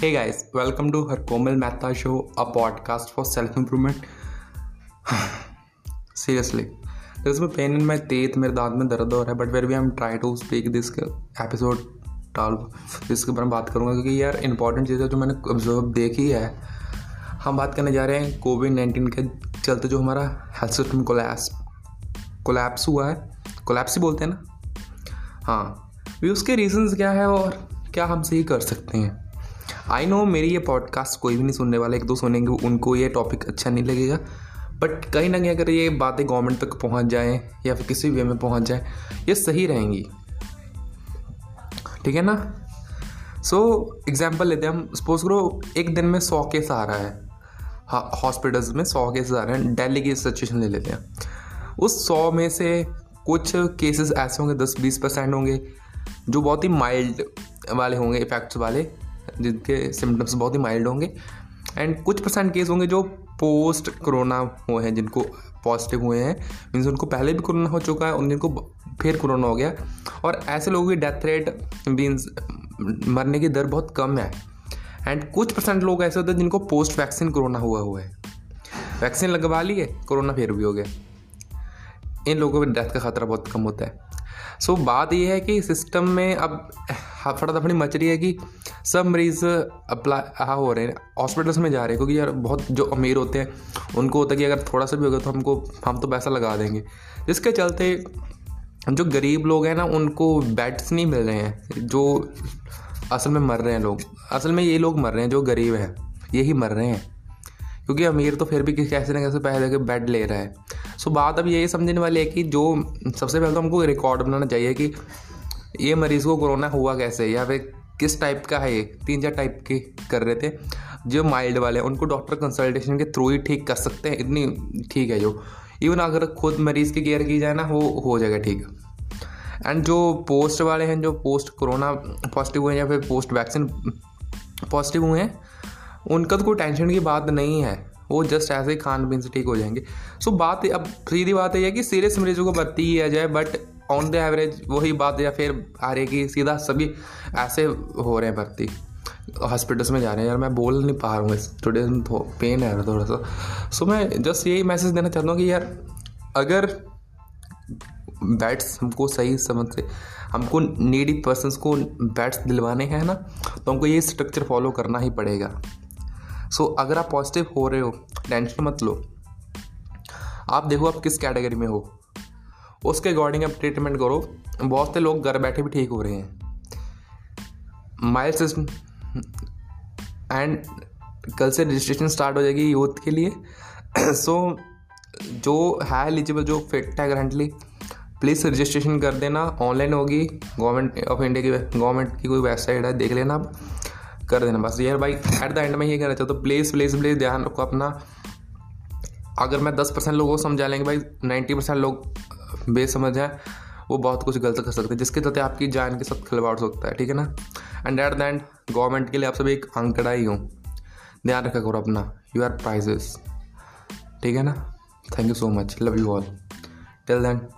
Hey guys, welcome to her Komal Mehta show, a podcast for self improvement. Seriously, there is a pain in मेरे दांत में दर्द हो रहा है but where we am try to speak this episode टाल इसके बारे में बात करूँगा क्योंकि यार इंपॉर्टेंट चीज़ है जो मैंने ऑब्ज़र्व देखी है। हम बात करने जा रहे हैं कोविड नाइन्टीन के चलते जो हमारा हेल्थ सिस्टम कोलैप्स कोलैप्स हुआ है। कोलैप्स ही बोलते हैं ना? हाँ। भी उसके रीजंस क्या है और क्या हम सही कर सकते हैं? आई नो मेरी ये पॉडकास्ट कोई भी नहीं सुनने वाला एक दो सुनेंगे उनको ये टॉपिक अच्छा नहीं लगेगा। बट कहीं ना कहीं अगर ये बातें गवर्नमेंट तक पहुँच जाए या फिर किसी वे में पहुँच जाए ये सही रहेंगी। ठीक है ना? सो so, एग्ज़ाम्पल लेते हैं हम। सपोज़ करो एक दिन में सौ केस आ रहा है। हॉस्पिटल्स में सौ केसेस आ रहे हैं डेली की सिचुएशन ले लेते हैं। उस सौ में से कुछ केसेस ऐसे होंगे दस बीस परसेंट होंगे जो बहुत ही माइल्ड वाले होंगे इफेक्ट्स वाले। जिनके सिम्टम्स बहुत ही माइल्ड होंगे। एंड कुछ परसेंट केस होंगे जो पोस्ट कोरोना हुए हैं जिनको पॉजिटिव हुए हैं। मीन्स उनको पहले भी कोरोना हो चुका है उन जिनको फिर कोरोना हो गया। और ऐसे लोगों की डेथ रेट मीन्स मरने की दर बहुत कम है। एंड कुछ परसेंट लोग ऐसे होते हैं जिनको पोस्ट वैक्सीन कोरोना हुआ हुआ है। वैक्सीन लगवा लिए कोरोना फिर भी हो गया। इन लोगों को डेथ का खतरा बहुत कम होता है। सो so, बात यह है कि सिस्टम में अब हफड़ा दफड़ी मच रही है कि सब मरीज़ अप्लाई हाँ हो रहे हैं। हॉस्पिटल्स में जा रहे हैं, क्योंकि यार बहुत जो अमीर होते हैं, उनको होता है कि अगर थोड़ा सा भी होगा तो हमको हम तो पैसा लगा देंगे। जिसके चलते जो गरीब लोग हैं ना, उनको बेड्स नहीं मिल रहे हैं, जो असल में मर रहे हैं लोग। असल में ये लोग मर रहे हैं, जो गरीब हैं, यही मर रहे हैं। क्योंकि अमीर तो फिर भी कैसे ना कैसे पैसे देकर बेड ले रहा है। सो बात अब यही समझने वाली है कि जो सबसे पहले तो हमको रिकॉर्ड बनाना चाहिए कि ये मरीज़ को कोरोना हुआ कैसे? या फिर किस टाइप का है ये? तीन चार टाइप के कर रहे थे। जो माइल्ड वाले उनको डॉक्टर कंसल्टेशन के थ्रू ही ठीक कर सकते हैं। इतनी ठीक है जो। इवन अगर खुद मरीज़ की केयर की जाए ना वो हो जाएगा ठीक। एंड जो पोस्ट वाले हैं जो पोस्ट कोरोना पॉजिटिव हुए हैं या फिर पोस्ट वैक्सीन पॉजिटिव हुए हैं उनका तो कोई टेंशन की बात नहीं है। वो जस्ट ऐसे ही खान पीन से ठीक हो जाएँगे। सो so, बात अब सीधी बात यह है कि सीरियस मरीजों को भर्ती किया जाए बट ऑन द एवरेज वही बात या फिर आ रही कि सीधा सभी ऐसे हो रहे हैं भर्ती। हॉस्पिटल्स में जा रहे हैं यार मैं बोल नहीं पा रहा हूँ तो पेन है थोड़ा सा। सो मैं जस्ट यही मैसेज देना चाहता हूँ कि यार अगर बैट्स हमको सही समझ से हमको नीडी पर्सनस को बैट्स दिलवाने हैं ना तो हमको ये स्ट्रक्चर फॉलो करना ही पड़ेगा। सो so, अगर आप पॉजिटिव हो रहे हो टेंशन मत लो। आप देखो आप किस कैटेगरी में हो। उसके अकॉर्डिंग आप ट्रीटमेंट करो। बहुत से लोग घर बैठे भी ठीक हो रहे हैं। माइल सिस्टम एंड कल से रजिस्ट्रेशन स्टार्ट हो जाएगी यूथ के लिए। सो so, जो है एलिजिबल जो फिट है करंटली प्लीज़ रजिस्ट्रेशन कर देना। ऑनलाइन होगी। गवर्नमेंट ऑफ़ इंडिया की गवर्नमेंट की कोई वेबसाइट है देख लेना आप। कर देना बस। यार भाई एट द एंड में ये कहना चाहता हूँ प्लीज़ प्लीज़ प्लीज़ ध्यान रखो अपना। अगर मैं दस परसेंट लोगों को समझा लेंगे भाई नाइन्टी परसेंट लोग बेसमझ है, वो बहुत कुछ गलत कर सकते हैं, जिसके चलते आपकी जान के साथ खिलवाड़ सकता है, ठीक है ना? And at the end government के लिए आप सब एक आंकड़ा ही हूँ। ध्यान रखा करो अपना यू आर प्राइजेस ठीक है ना? Thank you so much love you all till then